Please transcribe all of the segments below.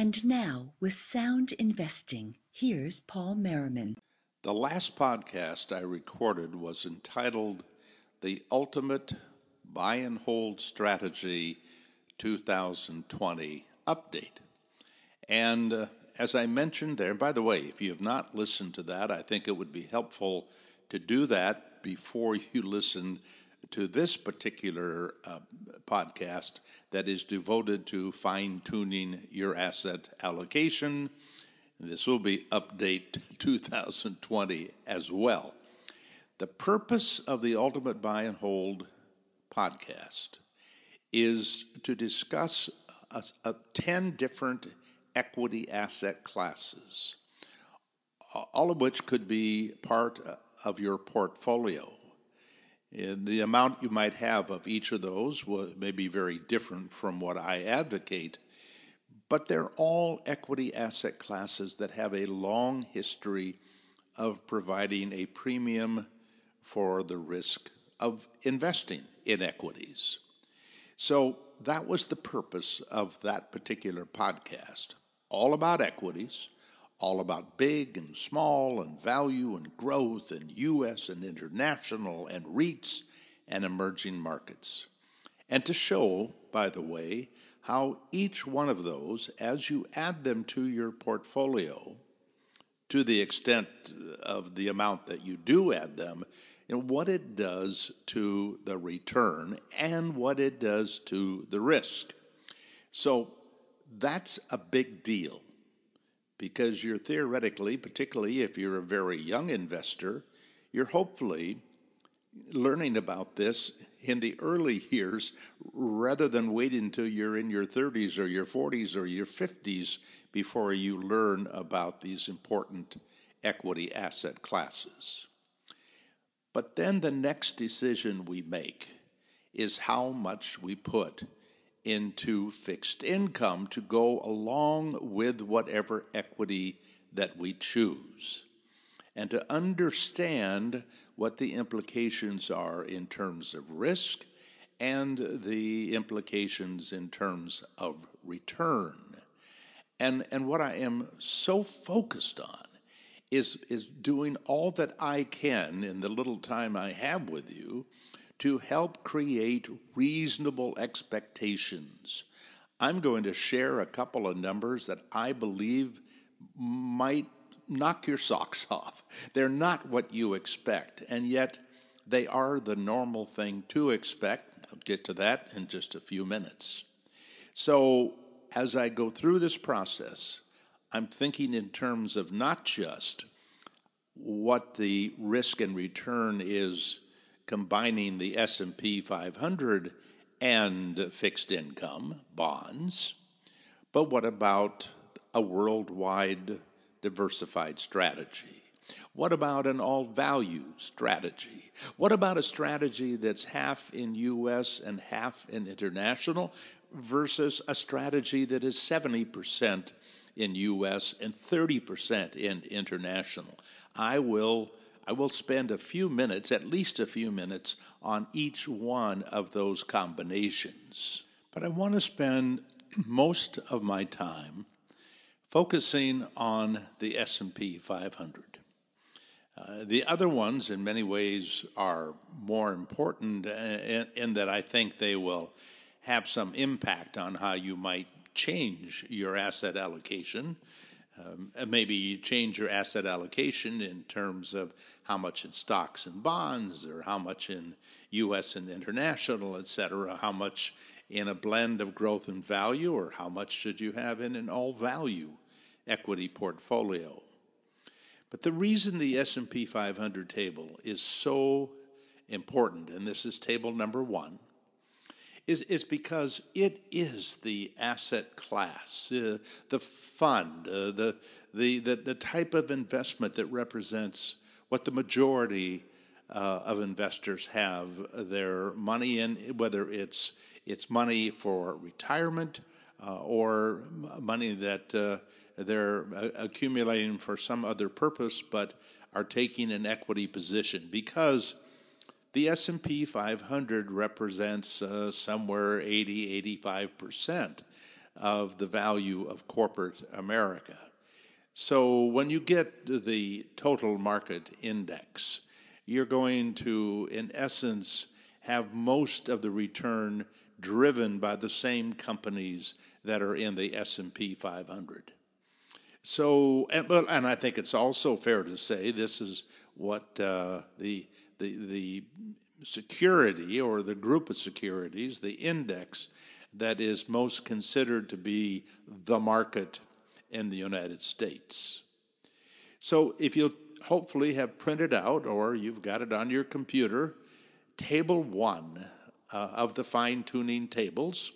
And now, with sound investing, here's Paul Merriman. The last podcast I recorded was entitled The Ultimate Buy and Hold Strategy 2020 Update. And uh, as I mentioned there, by the way, if you have not listened to that, I think it would be helpful to do that before you listen to this particular uh, podcast that is devoted to fine tuning your asset allocation. This will be update 2020 as well. The purpose of the Ultimate Buy and Hold podcast is to discuss a, a 10 different equity asset classes, all of which could be part of your portfolio. And the amount you might have of each of those may be very different from what I advocate, but they're all equity asset classes that have a long history of providing a premium for the risk of investing in equities. So that was the purpose of that particular podcast all about equities all about big and small and value and growth and U.S. and international and REITs and emerging markets. And to show, by the way, how each one of those, as you add them to your portfolio, to the extent of the amount that you do add them, know, what it does to the return and what it does to the risk. So that's a big deal because you're theoretically, particularly if you're a very young investor, you're hopefully learning about this in the early years rather than waiting until you're in your 30s or your 40s or your 50s before you learn about these important equity asset classes. But then the next decision we make is how much we put into fixed income to go along with whatever equity that we choose. And to understand what the implications are in terms of risk and the implications in terms of return. And, and what I am so focused on is, is doing all that I can in the little time I have with you to help create reasonable expectations. I'm going to share a couple of numbers that I believe might knock your socks off. They're not what you expect, and yet they are the normal thing to expect. I'll get to that in just a few minutes. So, as I go through this process, I'm thinking in terms of not just what the risk and return is combining the S&P 500 and fixed income bonds. But what about a worldwide diversified strategy? What about an all value strategy? What about a strategy that's half in US and half in international versus a strategy that is 70% in US and 30% in international? I will I will spend a few minutes, at least a few minutes, on each one of those combinations. But I want to spend most of my time focusing on the S&P 500. Uh, the other ones, in many ways, are more important uh, in, in that I think they will have some impact on how you might change your asset allocation um, maybe change your asset allocation in terms of how much in stocks and bonds, or how much in U.S. and international, et cetera, how much in a blend of growth and value, or how much should you have in an all value equity portfolio. But the reason the S&P 500 table is so important, and this is table number one, is, is because it is the asset class, uh, the fund, uh, the, the, the, the, type of investment that represents what the majority uh, of investors have their money in, whether it's, it's money for retirement uh, or money that uh, they're uh, accumulating for some other purpose but are taking an equity position because – the S&P 500 represents uh, somewhere 80 85% of the value of corporate America. So when you get the total market index, you're going to, in essence, have most of the return driven by the same companies that are in the S&P 500. So, and, and I think it's also fair to say this is what uh, the, the, the security or the group of securities, the index that is most considered to be the market in the United States. So if you hopefully have printed out or you've got it on your computer, table one uh, of the fine tuning tables.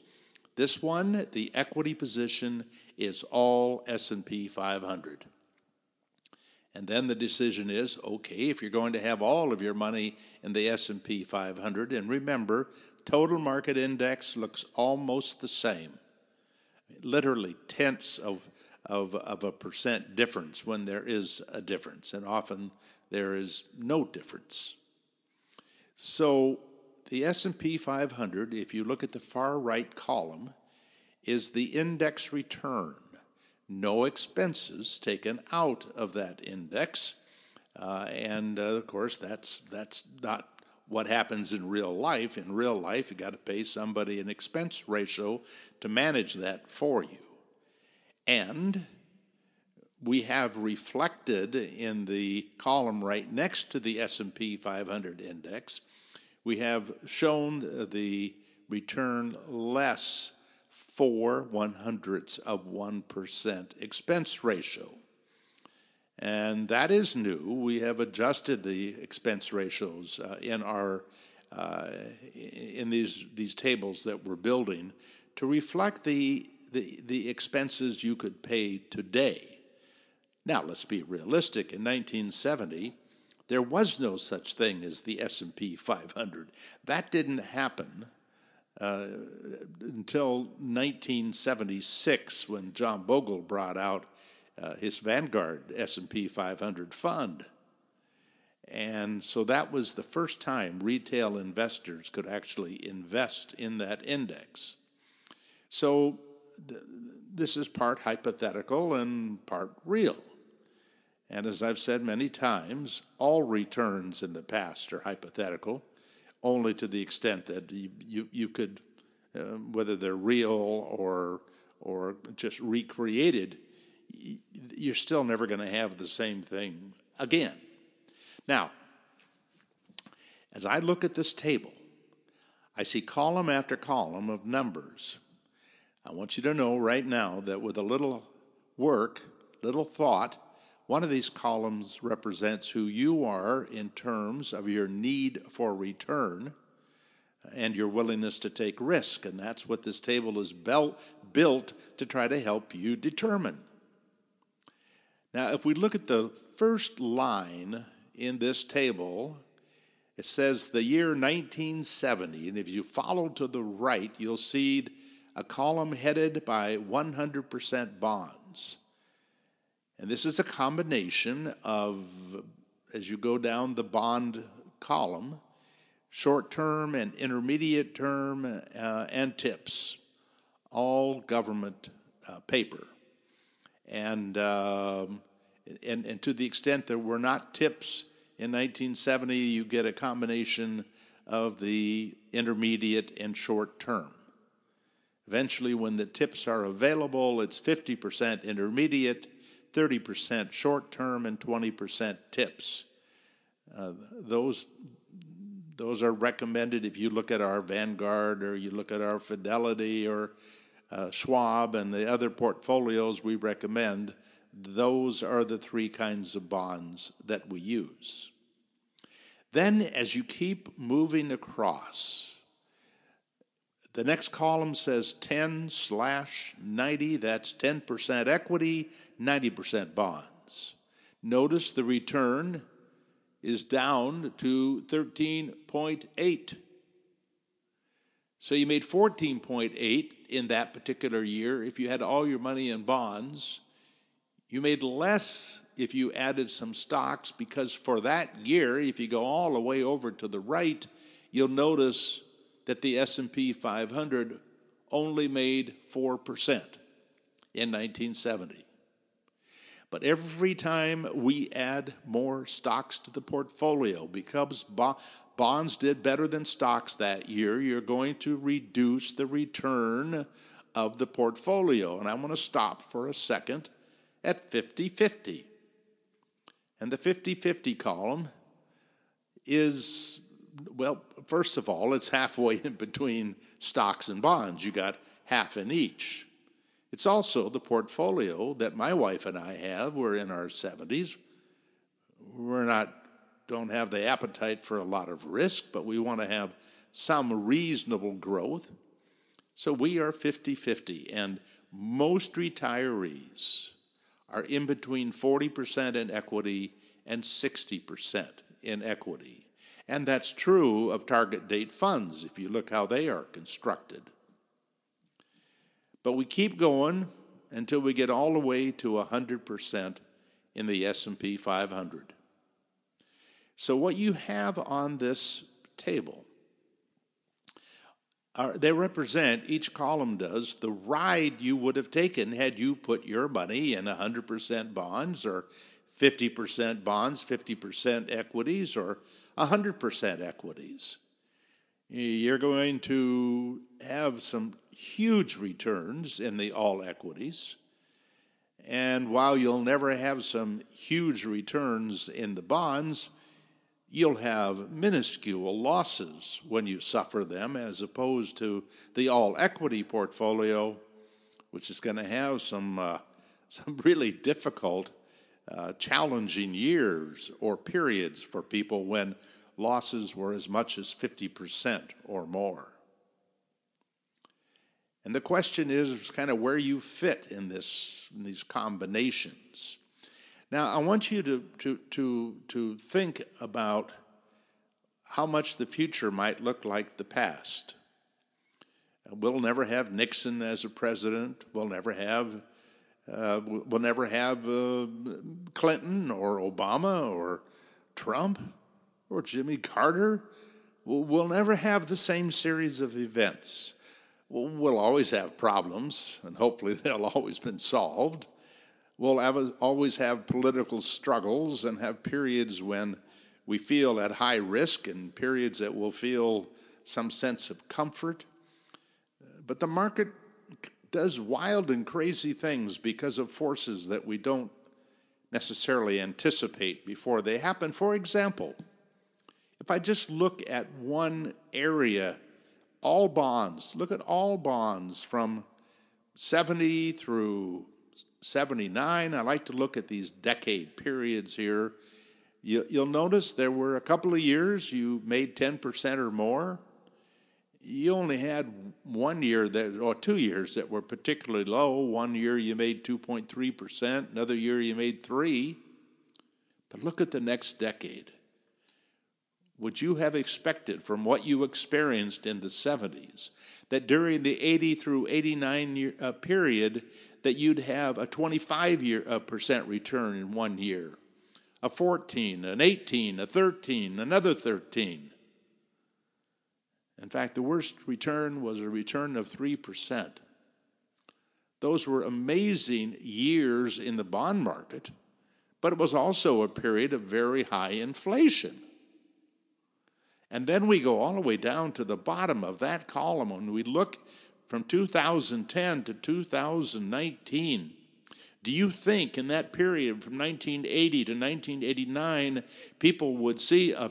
This one, the equity position is all S&P 500. And then the decision is, okay, if you're going to have all of your money in the S&P 500 and remember, total market index looks almost the same. Literally tenths of of, of a percent difference when there is a difference, and often there is no difference. So the S&P 500, if you look at the far right column, is the index return. No expenses taken out of that index. Uh, and uh, of course, that's, that's not what happens in real life. In real life, you got to pay somebody an expense ratio to manage that for you. And we have reflected in the column right next to the S&P 500 index we have shown the return less four one hundredths of 1% expense ratio. And that is new. We have adjusted the expense ratios uh, in our uh, in these these tables that we're building to reflect the, the the expenses you could pay today. Now let's be realistic. In 1970, there was no such thing as the S&P 500. That didn't happen uh, until 1976 when John Bogle brought out uh, his Vanguard S&P 500 fund. And so that was the first time retail investors could actually invest in that index. So th- this is part hypothetical and part real. And as I've said many times, all returns in the past are hypothetical, only to the extent that you, you, you could, uh, whether they're real or, or just recreated, you're still never going to have the same thing again. Now, as I look at this table, I see column after column of numbers. I want you to know right now that with a little work, little thought, one of these columns represents who you are in terms of your need for return and your willingness to take risk. And that's what this table is built to try to help you determine. Now, if we look at the first line in this table, it says the year 1970. And if you follow to the right, you'll see a column headed by 100% bonds. And this is a combination of, as you go down the bond column, short term and intermediate term uh, and tips, all government uh, paper. And, um, and, and to the extent there were not tips in 1970, you get a combination of the intermediate and short term. Eventually, when the tips are available, it's 50% intermediate 30% short term and 20% tips. Uh, those, those are recommended if you look at our Vanguard or you look at our Fidelity or uh, Schwab and the other portfolios we recommend. Those are the three kinds of bonds that we use. Then, as you keep moving across, the next column says 10 slash 90, that's 10% equity, 90% bonds. Notice the return is down to 13.8. So you made 14.8 in that particular year if you had all your money in bonds. You made less if you added some stocks because for that year, if you go all the way over to the right, you'll notice that the S&P 500 only made 4% in 1970. But every time we add more stocks to the portfolio, because bonds did better than stocks that year, you're going to reduce the return of the portfolio. And I want to stop for a second at 50 50. And the 50 50 column is, well, first of all, it's halfway in between stocks and bonds. You got half in each. It's also the portfolio that my wife and I have. We're in our 70s. We're not, don't have the appetite for a lot of risk, but we want to have some reasonable growth. So we are 50 50, and most retirees are in between 40% in equity and 60% in equity. And that's true of target date funds if you look how they are constructed. But we keep going until we get all the way to 100% in the S&P 500. So what you have on this table are, they represent each column does the ride you would have taken had you put your money in 100% bonds or 50% bonds, 50% equities or 100% equities. You're going to have some huge returns in the all equities. And while you'll never have some huge returns in the bonds, you'll have minuscule losses when you suffer them, as opposed to the all equity portfolio, which is going to have some, uh, some really difficult, uh, challenging years or periods for people when losses were as much as 50% or more. And the question is kind of where you fit in this in these combinations. Now, I want you to, to, to, to think about how much the future might look like the past. We'll never have Nixon as a president. We'll never have uh, we'll never have uh, Clinton or Obama or Trump or Jimmy Carter. We'll, we'll never have the same series of events. We'll, always have problems, and hopefully they'll always been solved. We'll have, always have political struggles and have periods when we feel at high risk and periods that we'll feel some sense of comfort. But the market does wild and crazy things because of forces that we don't necessarily anticipate before they happen. For example, if I just look at one area, all bonds, look at all bonds from 70 through 79. I like to look at these decade periods here. You, will notice there were a couple of years you made 10% or more you only had one year that, or two years that were particularly low. One year you made 2.3%, another year you made 3 But look at the next decade. Would you have expected from what you experienced in the 70s that during the 80 through 89 year uh, period that you'd have a 25 year uh, percent return in one year, a 14, an 18, a 13, another 13? In fact, the worst return was a return of 3%. Those were amazing years in the bond market, but it was also a period of very high inflation. And then we go all the way down to the bottom of that column when we look from 2010 to 2019 do you think in that period from 1980 to 1989, people would see a,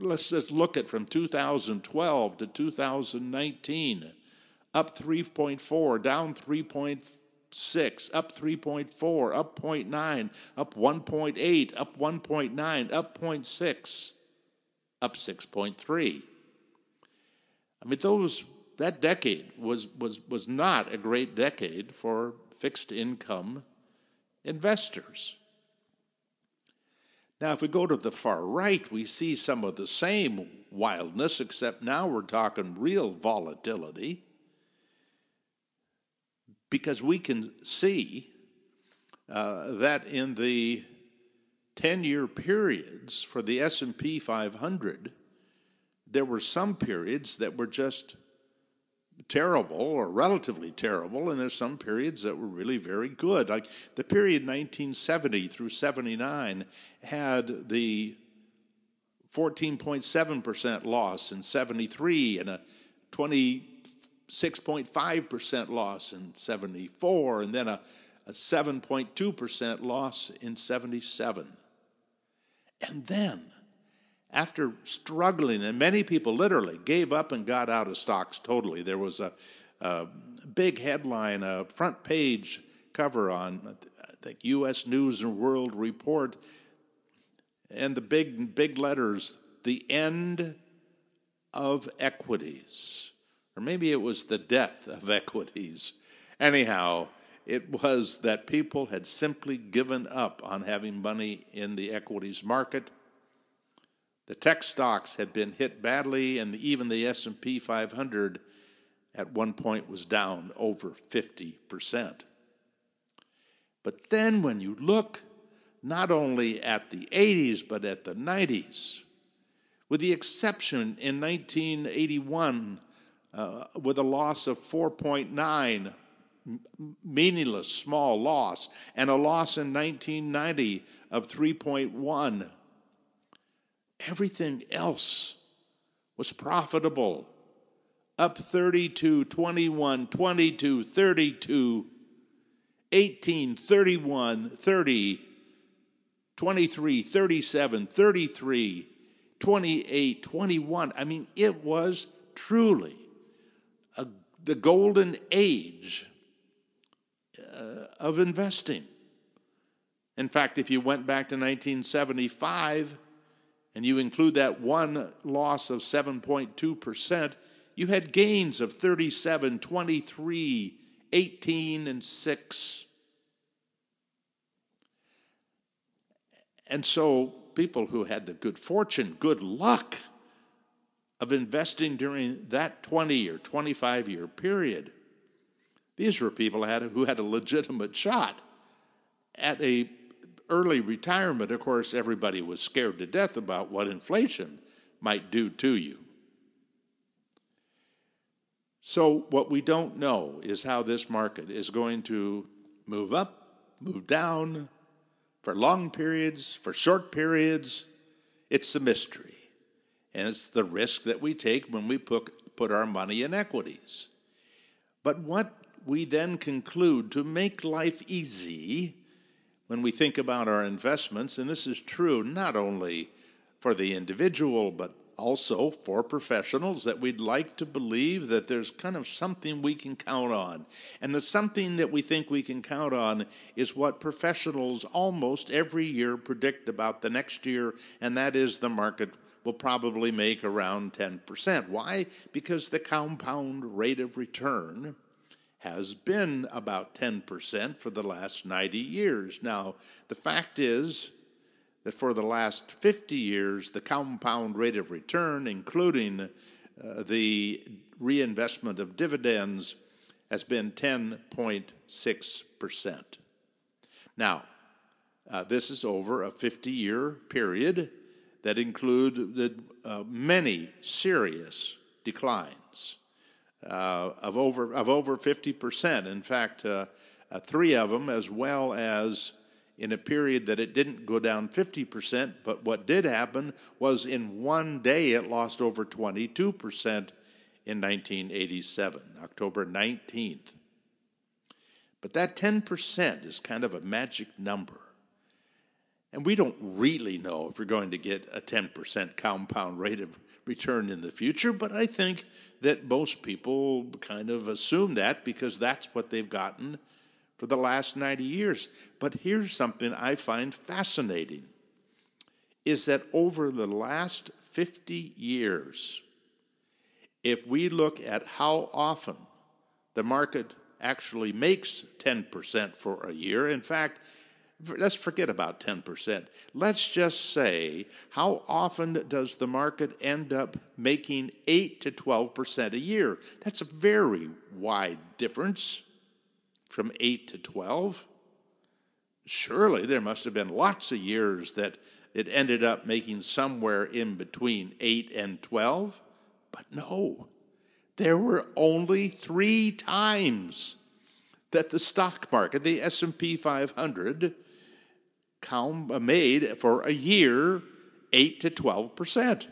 let's just look at from 2012 to 2019, up 3.4, down 3.6, up 3.4, up 0.9, up 1.8, up 1.9, up 0.6, up 6.3. I mean, those that decade was was was not a great decade for fixed income investors. Now, if we go to the far right, we see some of the same wildness, except now we're talking real volatility because we can see uh, that in the 10-year periods for the S&P 500 there were some periods that were just terrible or relatively terrible, and there's some periods that were really very good. Like the period 1970 through 79 had the 14.7% loss in 73 and a 26.5% loss in 74, and then a, a 7.2% loss in 77. And then, after struggling, and many people literally gave up and got out of stocks totally, there was a, a big headline, a front page cover on the U.S. News and World Report. And the big big letters the end of equities. Or maybe it was the death of equities. Anyhow it was that people had simply given up on having money in the equities market the tech stocks had been hit badly and even the S&P 500 at one point was down over 50%. But then when you look not only at the 80s, but at the 90s. With the exception in 1981, uh, with a loss of 4.9, meaningless small loss, and a loss in 1990 of 3.1. Everything else was profitable, up 32, 21, 22, 32, 18, 31, 30, 23, 37, 33, 28, 21. I mean, it was truly a, the golden age Uh, of investing. In fact, if you went back to 1975 and you include that one loss of 7.2%, you had gains of 37, 23, 18, and 6. And so, people who had the good fortune, good luck of investing during that 20 or 25 year period, these were people had, who had a legitimate shot at a early retirement. Of course, everybody was scared to death about what inflation might do to you. So, what we don't know is how this market is going to move up, move down, for long periods, for short periods. It's a mystery. And it's the risk that we take when we put, put our money in equities. But what we then conclude to make life easy when we think about our investments, and this is true not only for the individual, but also for professionals that we'd like to believe that there's kind of something we can count on. And the something that we think we can count on is what professionals almost every year predict about the next year, and that is the market will probably make around 10%. Why? Because the compound rate of return has been about 10% for the last 90 years. Now, the fact is, that for the last 50 years, the compound rate of return, including uh, the reinvestment of dividends, has been 10.6%. Now, uh, this is over a 50 year period that included uh, many serious declines uh, of, over, of over 50%. In fact, uh, uh, three of them, as well as in a period that it didn't go down 50%, but what did happen was in one day it lost over 22% in 1987, October 19th. But that 10% is kind of a magic number. And we don't really know if we're going to get a 10% compound rate of return in the future, but I think that most people kind of assume that because that's what they've gotten for the last 90 years. But here's something I find fascinating is that over the last 50 years, if we look at how often the market actually makes 10% for a year, in fact, let's forget about 10%. Let's just say, how often does the market end up making 8 to 12% a year? That's a very wide difference from 8 to 12? Surely there must have been lots of years that it ended up making somewhere in between 8 and 12. But no, there were only three times that the stock market, the S&P 500, Uh, made for a year 8 to 12 percent.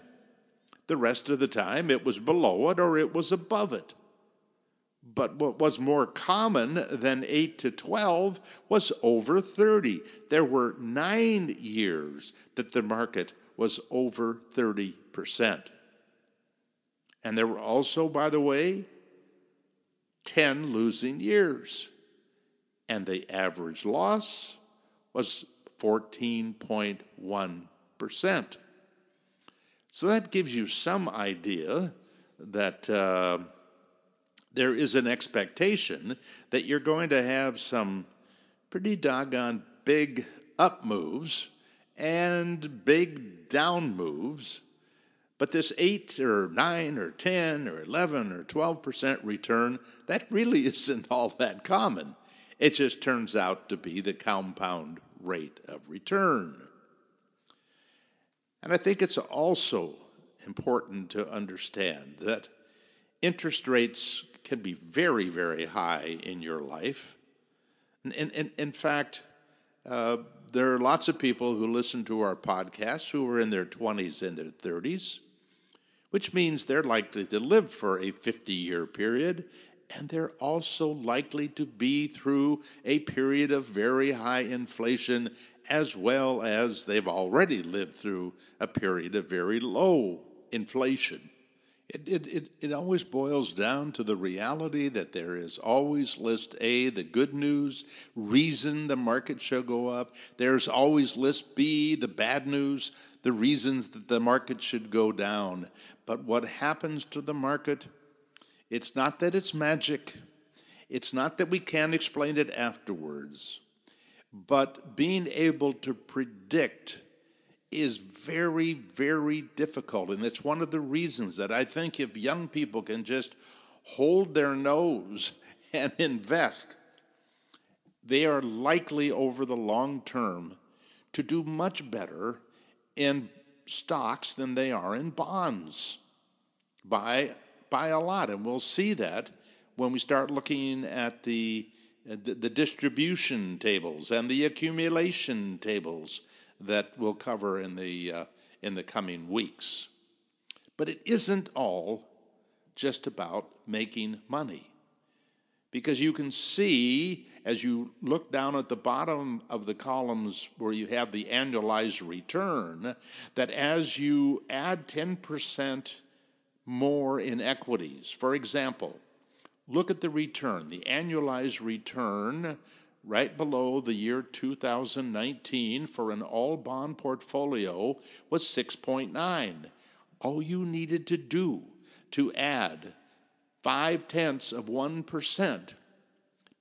The rest of the time it was below it or it was above it. But what was more common than 8 to 12 was over 30. There were nine years that the market was over 30%. And there were also, by the way, 10 losing years. And the average loss was 14.1%. So that gives you some idea that uh, there is an expectation that you're going to have some pretty doggone big up moves and big down moves. But this 8 or 9 or 10 or 11 or 12% return, that really isn't all that common. It just turns out to be the compound rate of return. And I think it's also important to understand that interest rates can be very, very high in your life. And, and, in fact, uh, there are lots of people who listen to our podcast who are in their 20s and their 30s, which means they're likely to live for a 50 year period, and they're also likely to be through a period of very high inflation, as well as they've already lived through a period of very low inflation. It, it, it, it always boils down to the reality that there is always list A, the good news, reason the market should go up. There's always list B, the bad news, the reasons that the market should go down. But what happens to the market? It's not that it's magic, it's not that we can't explain it afterwards, but being able to predict is very, very difficult. And it's one of the reasons that I think if young people can just hold their nose and invest, they are likely over the long term to do much better in stocks than they are in bonds by, by a lot. And we'll see that when we start looking at the, the, the distribution tables and the accumulation tables that we'll cover in the, uh, in the coming weeks. But it isn't all just about making money. Because you can see as you look down at the bottom of the columns where you have the annualized return, that as you add 10% more in equities, for example, look at the return, the annualized return right below the year 2019 for an all bond portfolio was 6.9. All you needed to do to add five tenths of 1%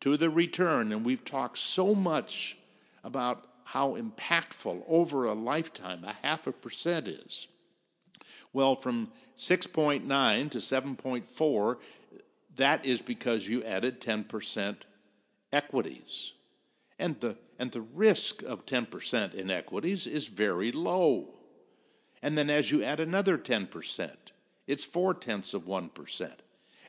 to the return, and we've talked so much about how impactful over a lifetime a half a percent is. Well, from 6.9 to 7.4, that is because you added 10% equities. And the, and the risk of 10% in equities is very low. And then as you add another 10%, it's four tenths of 1%.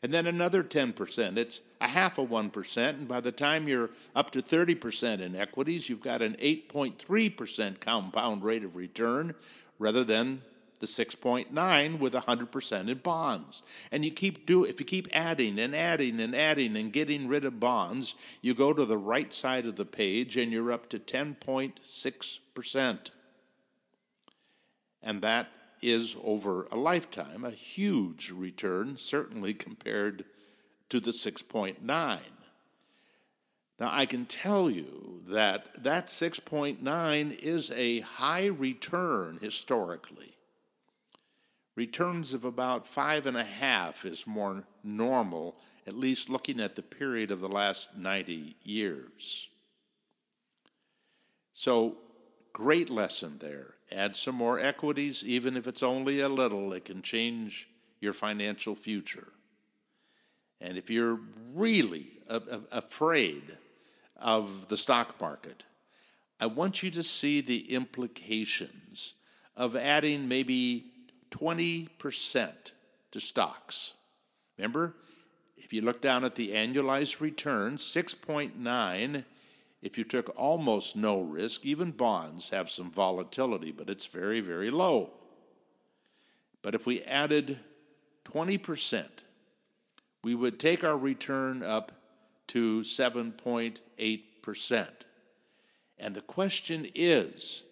And then another 10%, it's a half of 1%. And by the time you're up to 30% in equities, you've got an 8.3% compound rate of return rather than the 6.9 with 100% in bonds. And you keep do if you keep adding and adding and adding and getting rid of bonds, you go to the right side of the page and you're up to 10.6%. And that is over a lifetime a huge return certainly compared to the 6.9. Now, I can tell you that that 6.9 is a high return historically. Returns of about five and a half is more normal, at least looking at the period of the last 90 years. So, great lesson there. Add some more equities, even if it's only a little, it can change your financial future. And if you're really a- a- afraid of the stock market, I want you to see the implications of adding maybe 20% to stocks. Remember, if you look down at the annualized return, 6.9 if you took almost no risk, even bonds have some volatility, but it's very, very low. But if we added 20%, we would take our return up to 7.8%. And the question is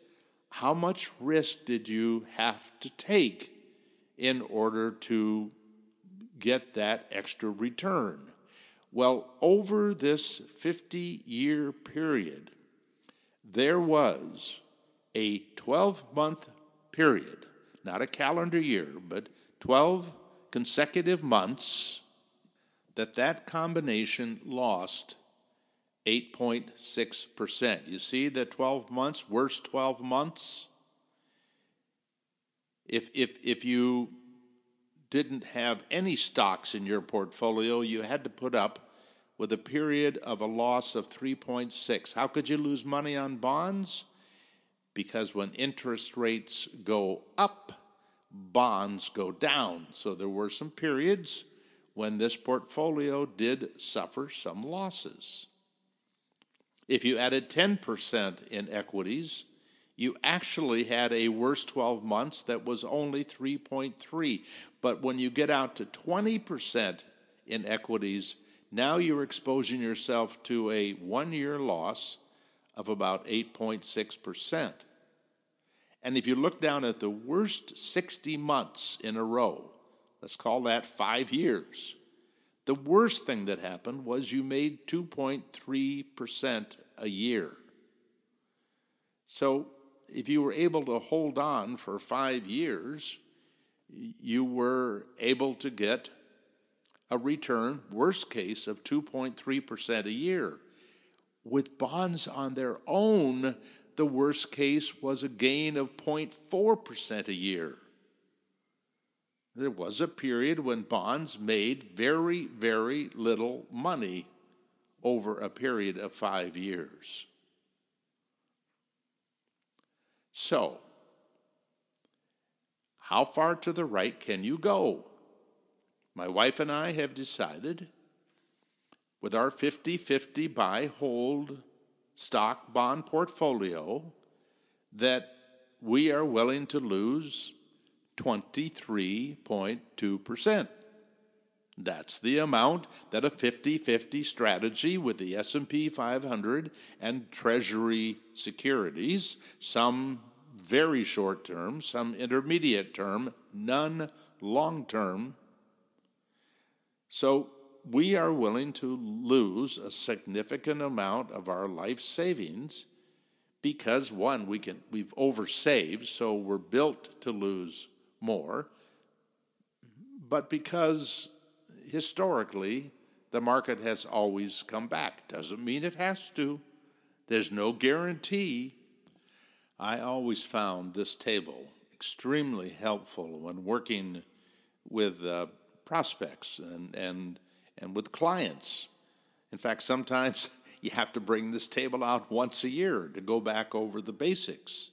how much risk did you have to take in order to get that extra return? Well, over this 50 year period, there was a 12 month period, not a calendar year, but 12 consecutive months that that combination lost 8.6%. You see the 12 months, worst 12 months? If, if, if you didn't have any stocks in your portfolio, you had to put up with a period of a loss of 3.6. How could you lose money on bonds? Because when interest rates go up, bonds go down. So there were some periods when this portfolio did suffer some losses. If you added 10% in equities, you actually had a worse 12 months that was only 3.3. But when you get out to 20% in equities, now you're exposing yourself to a one year loss of about 8.6%. And if you look down at the worst 60 months in a row, let's call that five years, the worst thing that happened was you made 2.3% a year. So if you were able to hold on for five years, you were able to get a return, worst case, of 2.3% a year. With bonds on their own, the worst case was a gain of 0.4% a year. There was a period when bonds made very, very little money over a period of five years. So, how far to the right can you go? My wife and I have decided with our 50 50 buy hold stock bond portfolio that we are willing to lose 23.2%. That's the amount that a 50-50 strategy with the S&P 500 and treasury securities, some very short term, some intermediate term, none long term. So we are willing to lose a significant amount of our life savings because one we can we've oversaved so we're built to lose more but because historically the market has always come back doesn't mean it has to there's no guarantee i always found this table extremely helpful when working with uh, prospects and and and with clients. In fact, sometimes you have to bring this table out once a year to go back over the basics.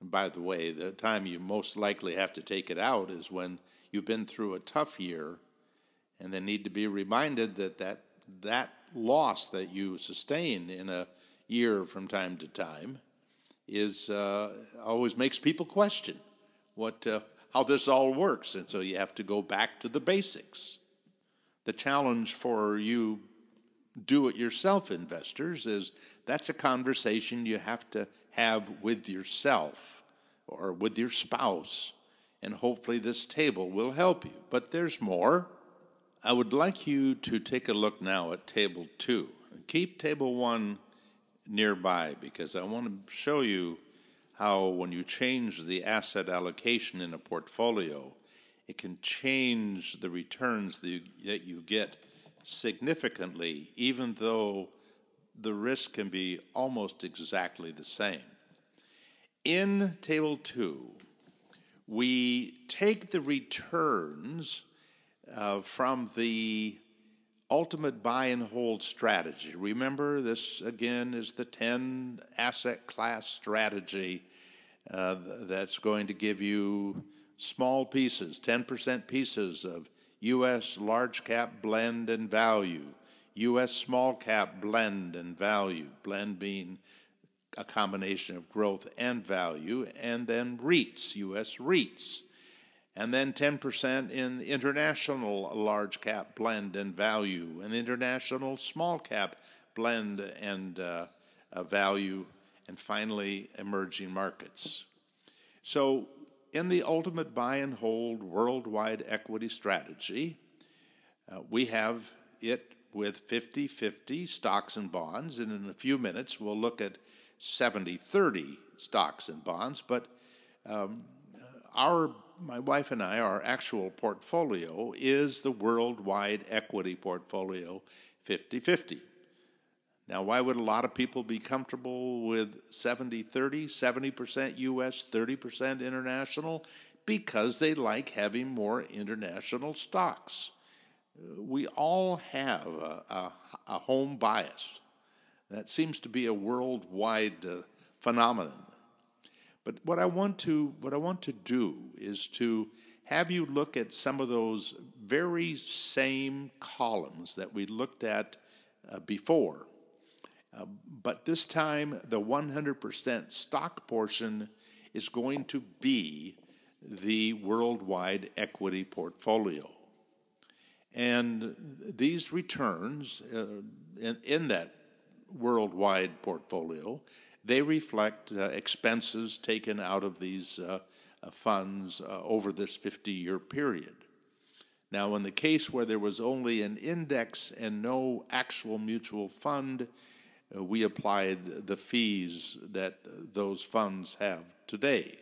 And by the way, the time you most likely have to take it out is when you've been through a tough year and they need to be reminded that that, that loss that you sustain in a year from time to time is uh, always makes people question what uh, how this all works and so you have to go back to the basics the challenge for you do it yourself investors is that's a conversation you have to have with yourself or with your spouse. And hopefully, this table will help you. But there's more. I would like you to take a look now at table two. Keep table one nearby because I want to show you how, when you change the asset allocation in a portfolio, it can change the returns that you, that you get significantly, even though the risk can be almost exactly the same. In Table 2, we take the returns uh, from the ultimate buy and hold strategy. Remember, this again is the 10 asset class strategy uh, that's going to give you small pieces, 10% pieces of U.S. large cap blend and value, U.S. small cap blend and value, blend being a combination of growth and value, and then REITs, U.S. REITs, and then 10% in international large cap blend and value, and international small cap blend and uh, uh, value, and finally emerging markets. So, in the ultimate buy and hold worldwide equity strategy, uh, we have it with 50 50 stocks and bonds, and in a few minutes we'll look at 70 30 stocks and bonds. But um, our, my wife and I, our actual portfolio is the worldwide equity portfolio 50 50. Now, why would a lot of people be comfortable with 70 30, 70% US, 30% international? Because they like having more international stocks. We all have a, a, a home bias. That seems to be a worldwide uh, phenomenon. But what I want to what I want to do is to have you look at some of those very same columns that we looked at uh, before uh, but this time, the 100% stock portion is going to be the worldwide equity portfolio. And these returns uh, in, in, that worldwide portfolio, they reflect uh, expenses taken out of these uh, uh, funds over this 50 year period. Now, in the case where there was only an index and no actual mutual fund, we applied the fees that those funds have today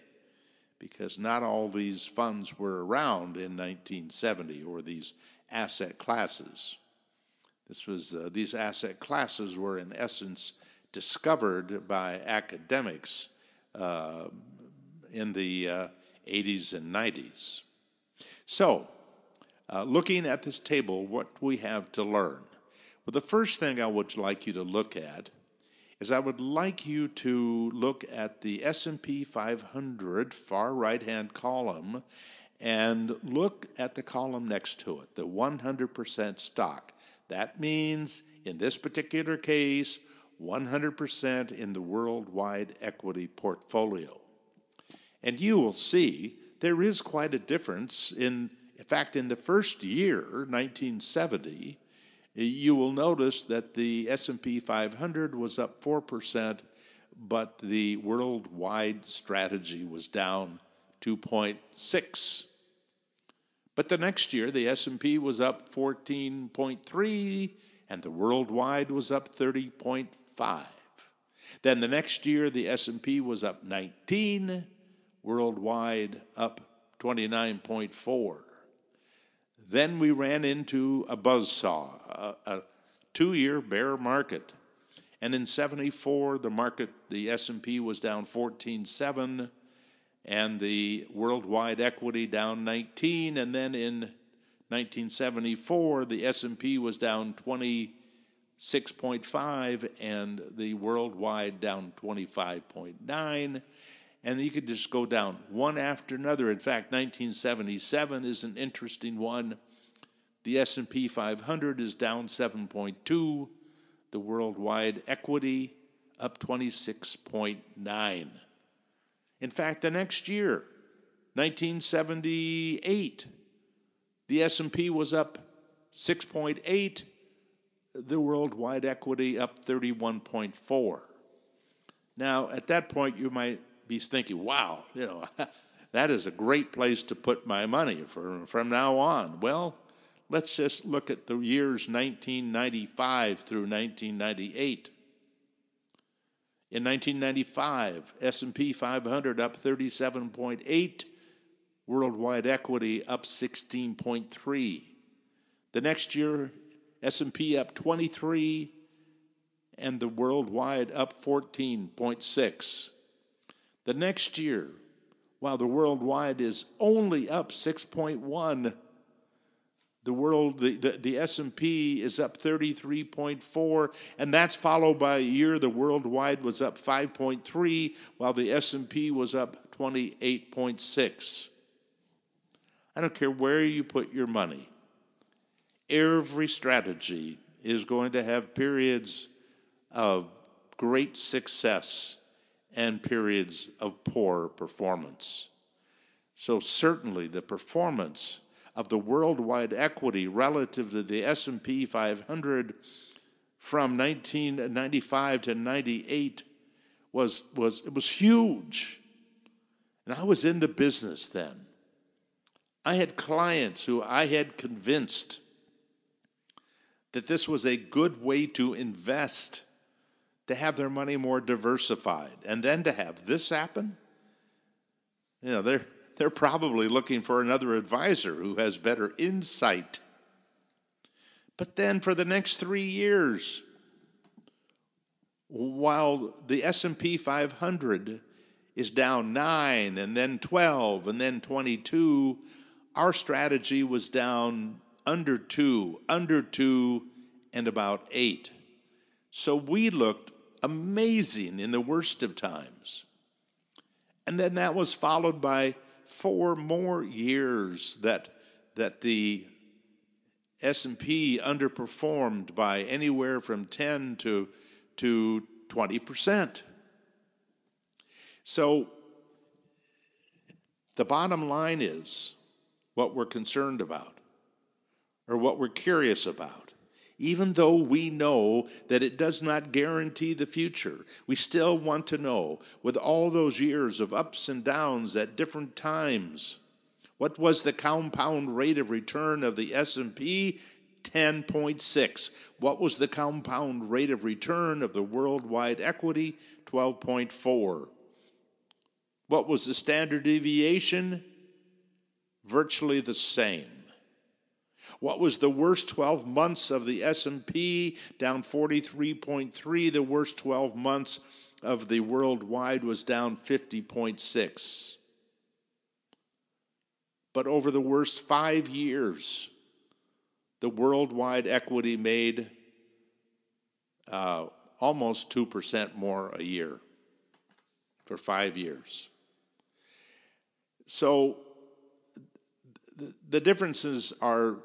because not all these funds were around in 1970 or these asset classes. This was uh, these asset classes were in essence discovered by academics uh, in the uh, 80s and 90s. So, uh, looking at this table, what we have to learn. Well, the first thing I would like you to look at is I would like you to look at the S&P 500 far right-hand column and look at the column next to it, the 100% stock. That means in this particular case, 100% in the worldwide equity portfolio. And you will see there is quite a difference in in fact in the first year, 1970, you will notice that the S&P 500 was up 4%, but the worldwide strategy was down 2.6. But the next year the S&P was up 14.3 and the worldwide was up 30.5. Then the next year the S&P was up 19, worldwide up 29.4. Then we ran into a buzzsaw, a, a two-year bear market. And in 74, the market, the S&P was down 14.7 and the worldwide equity down 19 and then in 1974 the S&P was down 26.5 and the worldwide down 25.9 and you could just go down one after another. In fact, 1977 is an interesting one. The S&P 500 is down 7.2, the worldwide equity up 26.9. In fact, the next year, 1978, the S&P was up 6.8, the worldwide equity up 31.4. Now, at that point, you might be thinking, wow, you know, that is a great place to put my money for, from now on. Well, let's just look at the years 1995 through 1998. In 1995, S&P 500 up 37.8, worldwide equity up 16.3. The next year, S&P up 23 and the worldwide up 14.6. The next year, while the worldwide is only up 6.1, the world the, the, the S&P is up 33.4 and that's followed by a year the worldwide was up 5.3 while the S&P was up 28.6. I don't care where you put your money. Every strategy is going to have periods of great success and periods of poor performance. So certainly the performance of the worldwide equity relative to the S&P 500 from 1995 to 98 was was it was huge. And I was in the business then. I had clients who I had convinced that this was a good way to invest, to have their money more diversified, and then to have this happen. You know, they're they're probably looking for another advisor who has better insight. But then for the next 3 years while the S&P 500 is down 9 and then 12 and then 22 our strategy was down under 2 under 2 and about 8 so we looked amazing in the worst of times. And then that was followed by four more years that that the S&P underperformed by anywhere from 10 to to 20%. So the bottom line is what we're concerned about or what we're curious about. Even though we know that it does not guarantee the future, we still want to know, with all those years of ups and downs at different times, what was the compound rate of return of the S&P 10.6. What was the compound rate of return of the worldwide equity? 12.4. What was the standard deviation? Virtually the same. What was the worst 12 months of the S&P? Down 43.3. The worst 12 months of the worldwide was down 50.6. But over the worst 5 years, the worldwide equity made uh, almost 2% more a year for five years. So the differences are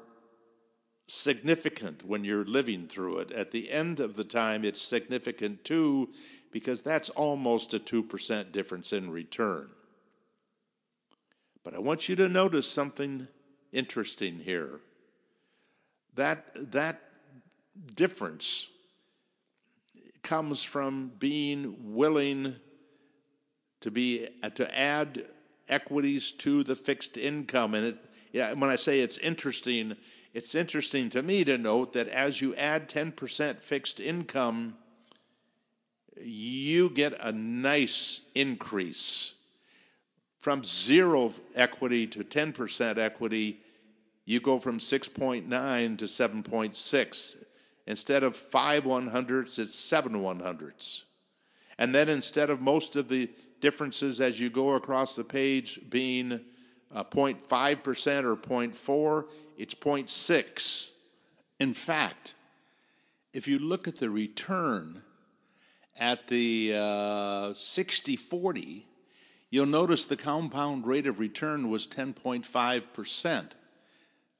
significant when you're living through it. At the end of the time, it's significant too, because that's almost a 2% difference in return. But I want you to notice something interesting here that, that difference comes from being willing to be to add equities to the fixed income and it yeah when i say it's interesting it's interesting to me to note that as you add 10% fixed income you get a nice increase from zero equity to 10% equity you go from 6.9 to 7.6. Instead of five one hundredths, it's seven one hundredths. And then instead of most of the differences as you go across the page being uh, 0.5% or 0.4, it's 0.6. In fact, if you look at the return at the uh, 60 40, you'll notice the compound rate of return was 10.5%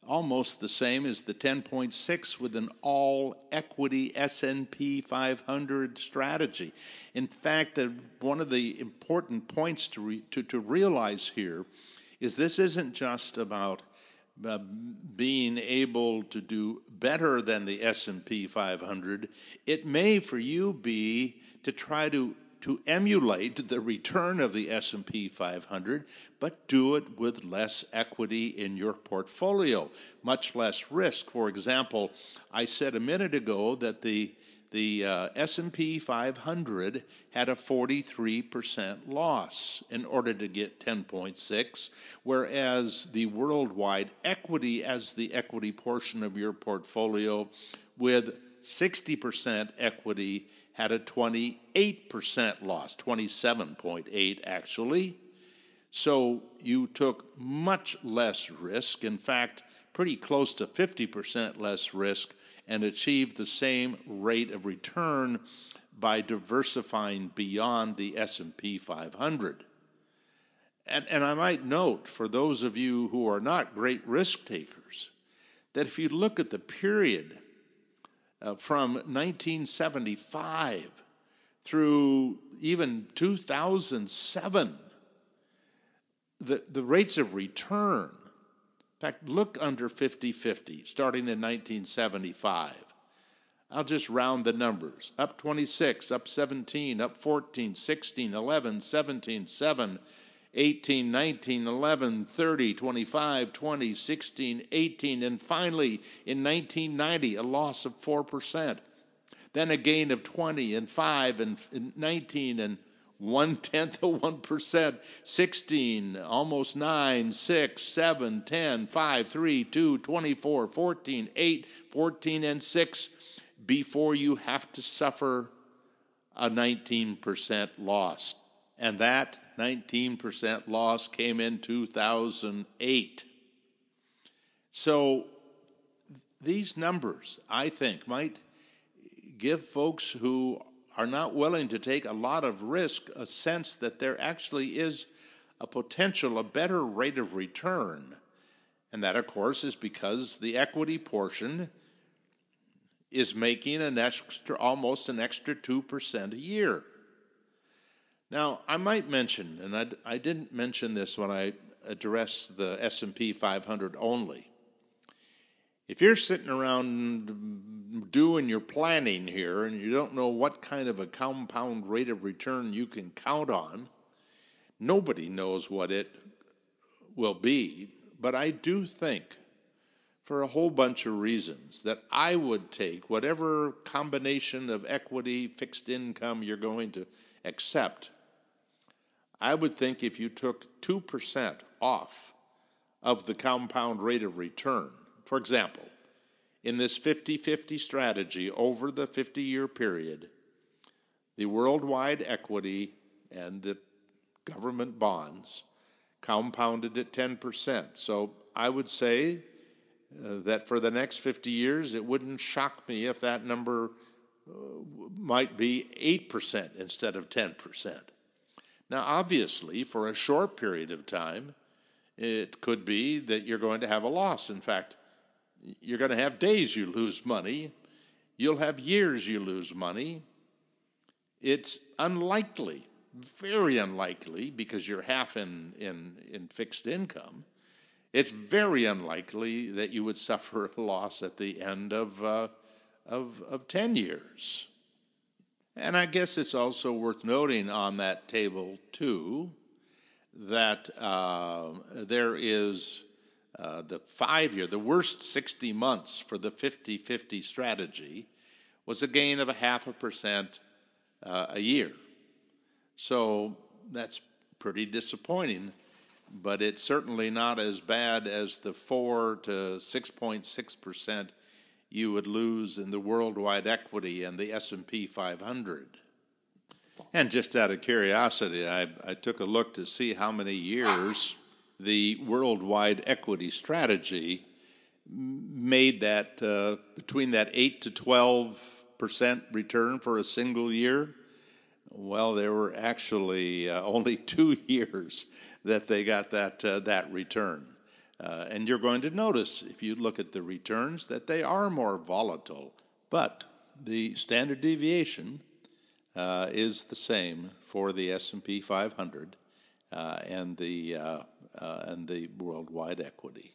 almost the same as the 10.6 with an all equity S&P 500 strategy. In fact, the, one of the important points to, re, to, to realize here is this isn't just about uh, being able to do better than the S&P 500. It may for you be to try to to emulate the return of the S&P 500 but do it with less equity in your portfolio much less risk for example i said a minute ago that the the uh, S&P 500 had a 43% loss in order to get 10.6 whereas the worldwide equity as the equity portion of your portfolio with 60% equity had a 28% loss, 27.8 actually. So you took much less risk, in fact, pretty close to 50% less risk and achieve the same rate of return by diversifying beyond the S&P 500. And, and I might note for those of you who are not great risk takers that if you look at the period uh, from 1975 through even 2007, the, the rates of return, in fact, look under 50 50, starting in 1975. I'll just round the numbers up 26, up 17, up 14, 16, 11, 17, 7, 18, 19, 11, 30, 25, 20, 16, 18, and finally in 1990, a loss of 4%. Then a gain of 20 and 5 and 19 and one tenth of 1%, 16, almost 9, 6, 7, 10, 5, 3, 2, 24, 14, 8, 14, and 6 before you have to suffer a 19% loss. And that 19% loss came in 2008. So these numbers, I think, might give folks who are not willing to take a lot of risk a sense that there actually is a potential, a better rate of return. And that, of course, is because the equity portion is making an extra, almost an extra 2% a year. Now, I might mention, and I, I didn't mention this when I addressed the S&P 500 only. If you're sitting around doing your planning here and you don't know what kind of a compound rate of return you can count on, nobody knows what it will be. But I do think for a whole bunch of reasons that I would take whatever combination of equity, fixed income you're going to accept. I would think if you took 2% off of the compound rate of return, for example, in this 50 50 strategy over the 50 year period, the worldwide equity and the government bonds compounded at 10%. So I would say uh, that for the next 50 years, it wouldn't shock me if that number uh, might be 8% instead of 10%. Now, obviously, for a short period of time, it could be that you're going to have a loss. In fact, you're going to have days you lose money, you'll have years you lose money. It's unlikely, very unlikely, because you're half in, in, in fixed income it's very unlikely that you would suffer a loss at the end of, uh, of, of 10 years. And I guess it's also worth noting on that table, too, that uh, there is uh, the five year, the worst 60 months for the 50 50 strategy was a gain of a half a percent uh, a year. So that's pretty disappointing but it's certainly not as bad as the 4 to 6.6% you would lose in the worldwide equity and the S&P 500. And just out of curiosity, I, I took a look to see how many years the worldwide equity strategy made that uh, between that 8 to 12 percent return for a single year. Well, there were actually uh, only two years that they got that, uh, that return. Uh, and you're going to notice, if you look at the returns, that they are more volatile. But the standard deviation uh, is the same for the S&P 500 uh, and, the, Uh, and the worldwide equity.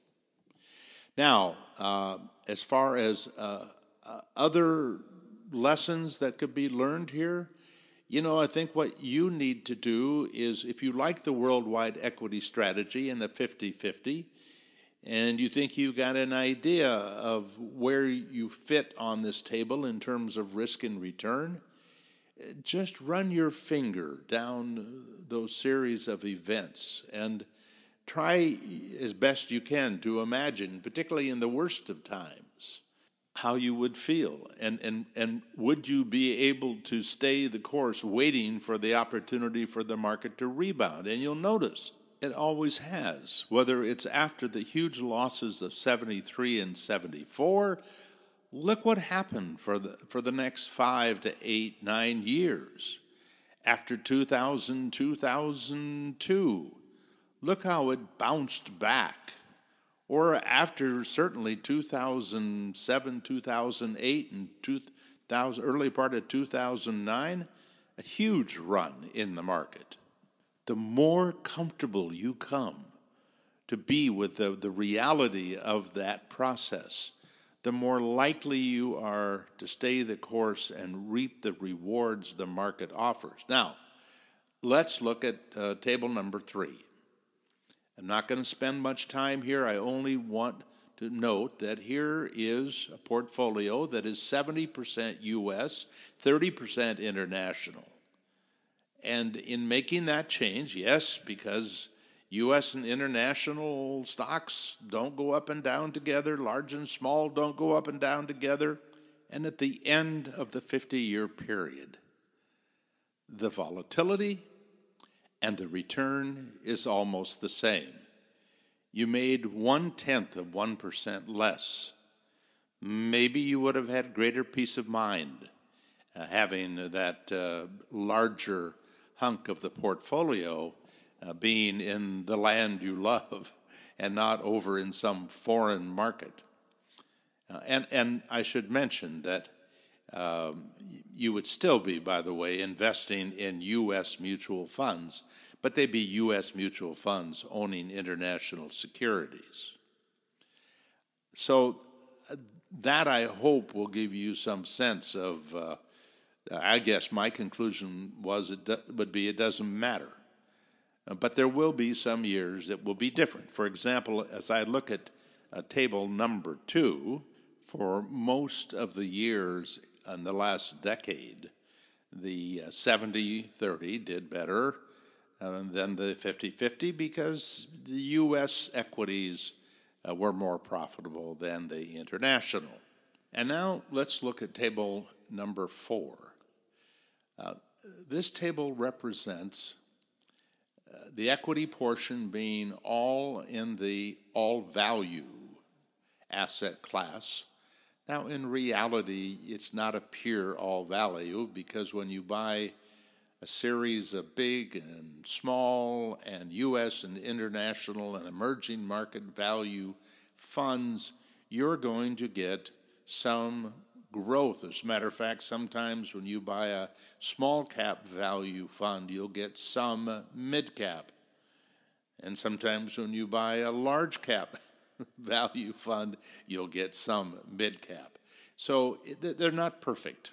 Now, uh, as far as uh, other lessons that could be learned here, you know, I think what you need to do is if you like the worldwide equity strategy and the 50 50, and you think you've got an idea of where you fit on this table in terms of risk and return, just run your finger down those series of events and try as best you can to imagine, particularly in the worst of times, how you would feel. And, and, and would you be able to stay the course waiting for the opportunity for the market to rebound? And you'll notice it always has whether it's after the huge losses of 73 and 74 look what happened for the, for the next five to eight nine years. After 2000 2002 look how it bounced back or after certainly 2007, 2008, and 2000, early part of 2009, a huge run in the market. The more comfortable you come to be with the, the reality of that process, the more likely you are to stay the course and reap the rewards the market offers. Now, let's look at uh, table number three. I'm not going to spend much time here. I only want to note that here is a portfolio that is 70% US, 30% international. And in making that change, yes, because US and international stocks don't go up and down together, large and small don't go up and down together. And at the end of the 50 year period, the volatility and the return is almost the same. You made one tenth of 1% less. Maybe you would have had greater peace of mind uh, having that uh, larger hunk of the portfolio uh, being in the land you love and not over in some foreign market. Uh, and, and I should mention that um, you would still be, by the way, investing in U.S. mutual funds, but they'd be U.S. mutual funds owning international securities. So that I hope will give you some sense of. Uh, I guess my conclusion was it do, would be it doesn't matter uh, but there will be some years that will be different. For example, as I look at uh, table number two, for most of the years in the last decade, the 70 uh, 30 did better uh, than the 50 50 because the U.S. equities uh, were more profitable than the international. And now let's look at table number four. Uh, this table represents the equity portion being all in the all value asset class. Now, in reality, it's not a pure all value oh, because when you buy a series of big and small and U.S. and international and emerging market value funds, you're going to get some growth. As a matter of fact, sometimes when you buy a small cap value fund, you'll get some mid cap. And sometimes when you buy a large cap value fund, you'll get some mid cap. So they're not perfect.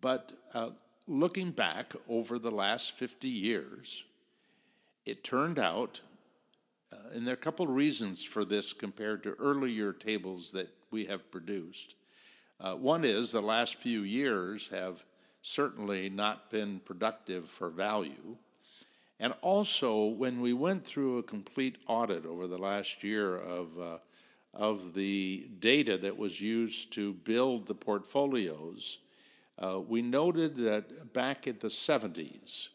But uh, looking back over the last 50 years, it turned out, uh, and there are a couple of reasons for this compared to earlier tables that we have produced. Uh, one is the last few years have certainly not been productive for value. And also, when we went through a complete audit over the last year of, uh, of the data that was used to build the portfolios, uh, we noted that back in the 70s,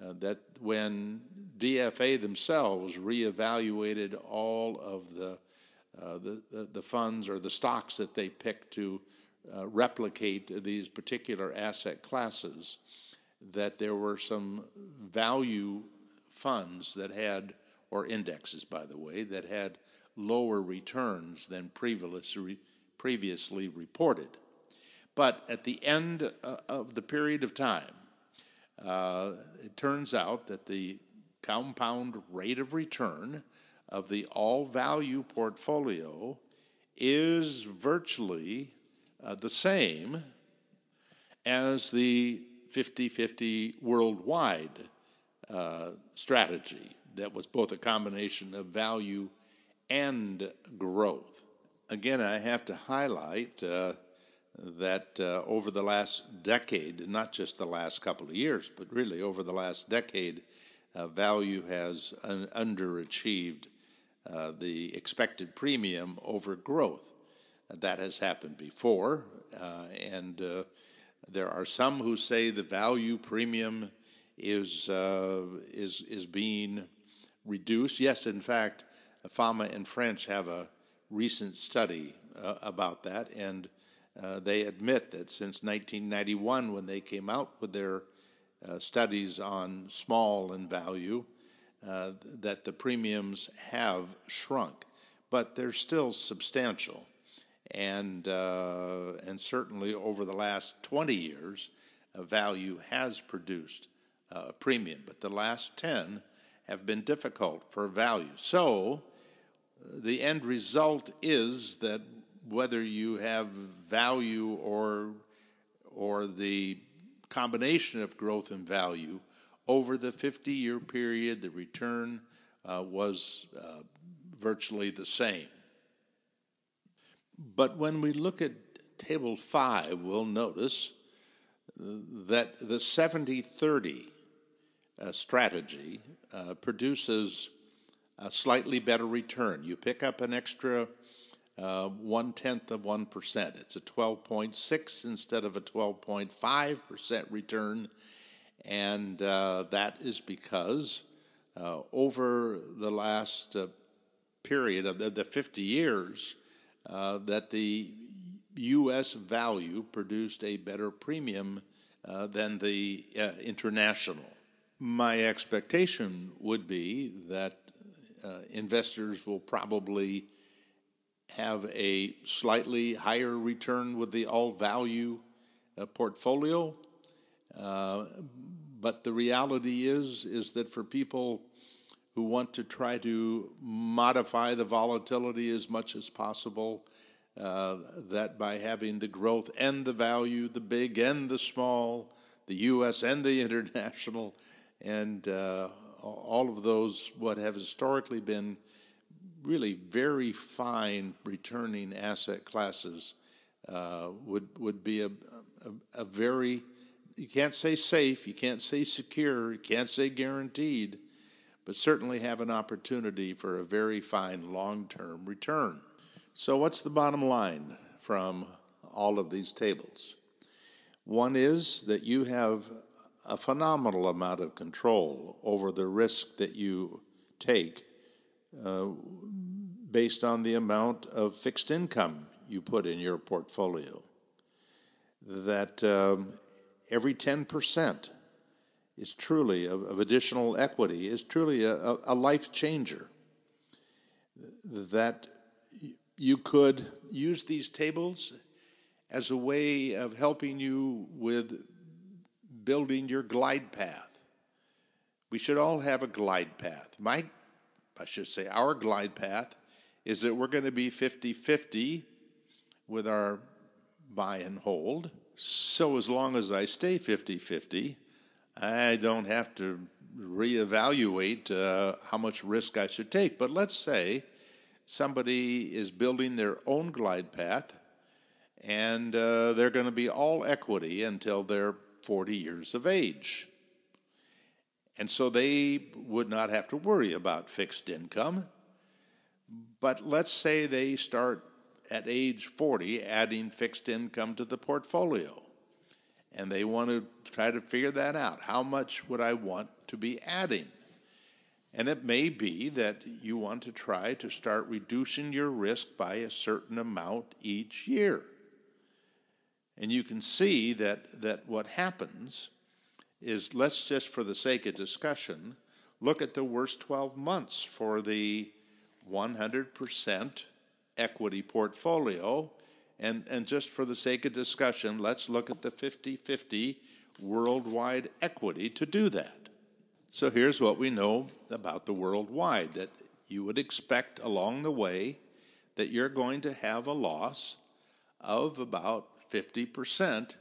uh, that when DFA themselves reevaluated all of the, uh, the, the, the, funds or the stocks that they picked to uh, replicate these particular asset classes, that there were some value funds that had, or indexes, by the way, that had lower returns than previously, previously reported. But at the end uh, of the period of time, uh, it turns out that the compound rate of return of the all value portfolio is virtually uh, the same as the 50 50 worldwide uh, strategy that was both a combination of value and growth. Again, I have to highlight uh, that uh, over the last decade, not just the last couple of years, but really over the last decade, uh, value has un- underachieved uh, the expected premium over growth. That has happened before, uh, and there are some who say the value premium is uh, is is being reduced. Yes, in fact, Fama and French have a recent study uh, about that, and uh, they admit that since 1991, when they came out with their uh, studies on small and value, that the premiums have shrunk. but they're still substantial. And, uh, and certainly over the last 20 years, value has produced a premium, but the last 10 have been difficult for value. So the end result is that whether you have value or, or the combination of growth and value, over the 50 year period, the return uh, was uh, virtually the same. But when we look at table 5, we'll notice that the 70 30 uh, strategy uh, produces a slightly better return. You pick up an extra uh, one tenth of 1%. It's a 12.6 instead of a 12.5% return. And uh, that is because uh, over the last uh, period of the, the 50 years, uh, that the U.S. value produced a better premium uh, than the international. My expectation would be that investors will probably have a slightly higher return with the all value uh, portfolio. Uh, but the reality is is that for people who want to try to modify the volatility as much as possible, uh, that by having the growth and the value, the big and the small, the U.S. and the international, and uh, all of those what have historically been really very fine returning asset classes uh, would would be a, a, a very you can't say safe, you can't say secure, you can't say guaranteed, but certainly have an opportunity for a very fine long term return. So, what's the bottom line from all of these tables? One is that you have a phenomenal amount of control over the risk that you take uh, based on the amount of fixed income you put in your portfolio. That um, every 10% is truly, of, of, additional equity, is truly a, a life changer. That you could use these tables as a way of helping you with building your glide path. We should all have a glide path. My I should say, our glide path is that we're going to be 50 50 with our buy and hold. So as long as I stay 50 50, I don't have to reevaluate uh, how much risk I should take. But let's say somebody is building their own glide path and uh, they're going to be all equity until they're 40 years of age. And so they would not have to worry about fixed income. But let's say they start at age 40 adding fixed income to the portfolio. And they want to try to figure that out. How much would I want to be adding? And it may be that you want to try to start reducing your risk by a certain amount each year. And you can see that, that what happens is let's just, for the sake of discussion, look at the worst 12 months for the 100% equity portfolio. And, and just for the sake of discussion, let's look at the 50 50 worldwide equity to do that. So here's what we know about the worldwide that you would expect along the way that you're going to have a loss of about 50%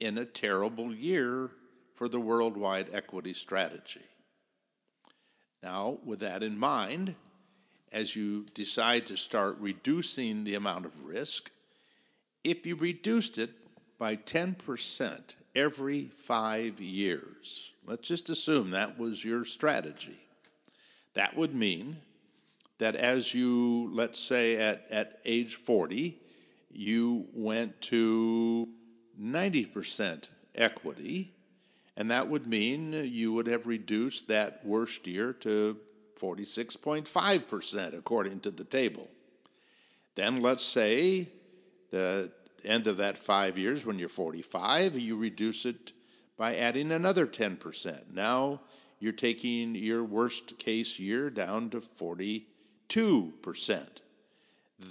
in a terrible year for the worldwide equity strategy. Now, with that in mind, as you decide to start reducing the amount of risk, if you reduced it by 10% every five years, let's just assume that was your strategy, that would mean that as you, let's say at, at age 40, you went to 90% equity, and that would mean you would have reduced that worst year to 46.5%, according to the table. Then let's say the end of that five years, when you're 45, you reduce it by adding another 10%. Now you're taking your worst case year down to 42%.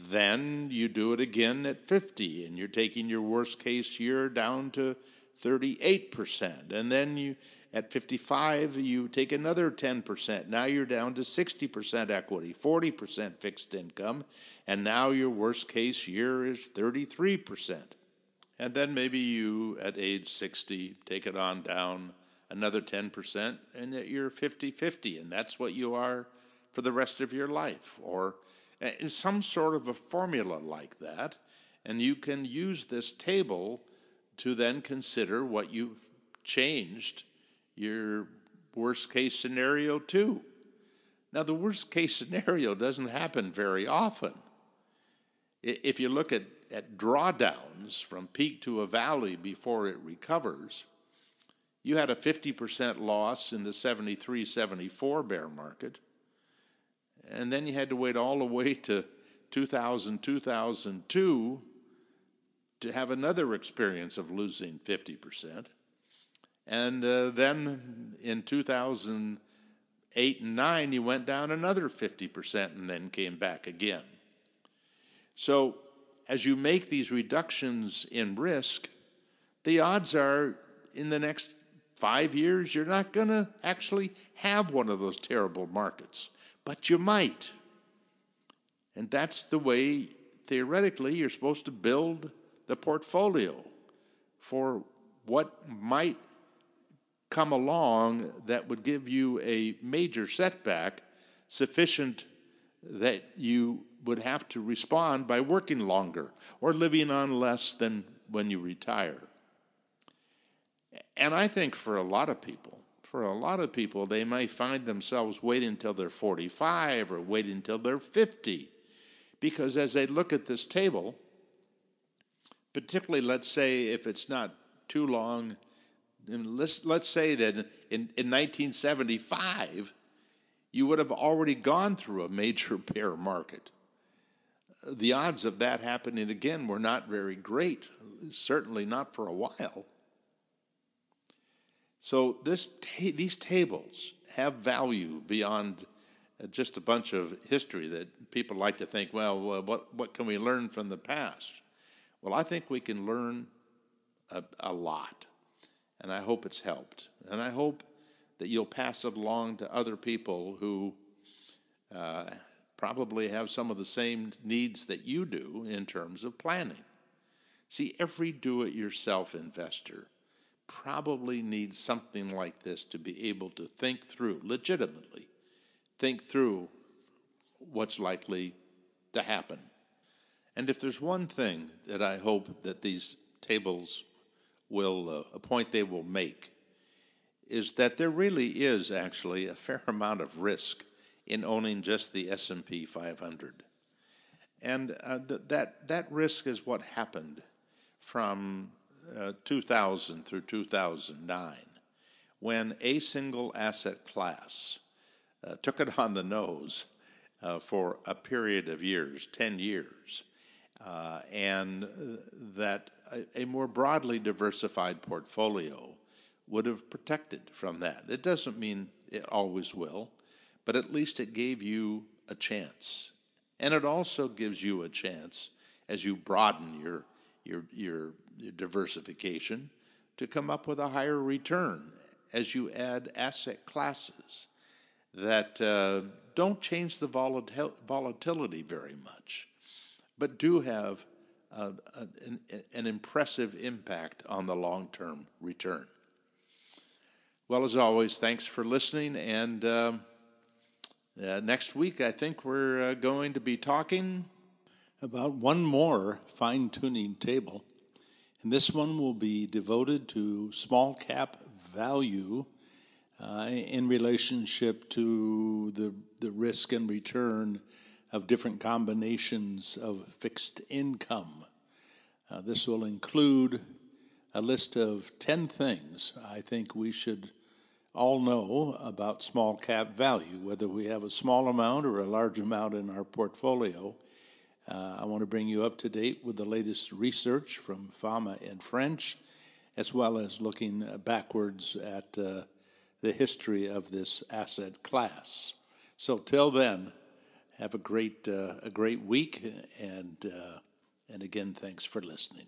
Then you do it again at 50, and you're taking your worst case year down to 38%. And then you at 55, you take another 10%. Now you're down to 60% equity, 40% fixed income, and now your worst case year is 33%. And then maybe you, at age 60, take it on down another 10%, and that you're 50 50, and that's what you are for the rest of your life, or eh, some sort of a formula like that. And you can use this table to then consider what you've changed your worst case scenario too. Now, the worst case scenario doesn't happen very often. If you look at, at drawdowns from peak to a valley before it recovers, you had a 50% loss in the 73 74 bear market, and then you had to wait all the way to 2000 2002 to have another experience of losing 50%. And uh, then in 2008 and 9, you went down another 50% and then came back again. So as you make these reductions in risk, the odds are in the next five years, you're not going to actually have one of those terrible markets, but you might. And that's the way, theoretically, you're supposed to build the portfolio for what might come along that would give you a major setback sufficient that you would have to respond by working longer or living on less than when you retire. And I think for a lot of people, for a lot of people, they may find themselves waiting until they're 45 or waiting until they're 50. Because as they look at this table, particularly let's say if it's not too long let's, let's say that in, in 1975, you would have already gone through a major bear market. The odds of that happening again were not very great, certainly not for a while. So this ta- these tables have value beyond just a bunch of history that people like to think, well, what, what can we learn from the past? Well, I think we can learn a, a lot and I hope it's helped. And I hope that you'll pass it along to other people who uh, probably have some of the same needs that you do in terms of planning. See, every do it yourself investor probably needs something like this to be able to think through, legitimately, think through what's likely to happen. And if there's one thing that I hope that these tables will uh, a point they will make is that there really is actually a fair amount of risk in owning just the S&P 500. And uh, th- that that risk is what happened from uh, 2000 through 2009 when a single asset class uh, took it on the nose uh, for a period of years, 10 years, uh, and that a, a more broadly diversified portfolio would have protected from that. It doesn't mean it always will, but at least it gave you a chance. And it also gives you a chance as you broaden your, your, your, your diversification to come up with a higher return as you add asset classes that uh, don't change the volatil- volatility very much, but do have uh, an, an, impressive impact on the long term return. Well, as always, thanks for listening. And um, uh, next week, I think we're uh, going to be talking about one more fine tuning table. And this one will be devoted to small cap value uh, in relationship to the, the risk and return of different combinations of fixed income. Uh, this will include a list of 10 things I think we should all know about small cap value, whether we have a small amount or a large amount in our portfolio. Uh, I want to bring you up to date with the latest research from Fama and French, as well as looking backwards at uh, the history of this asset class. So, till then, have a great uh, a great week, and uh, and again, thanks for listening.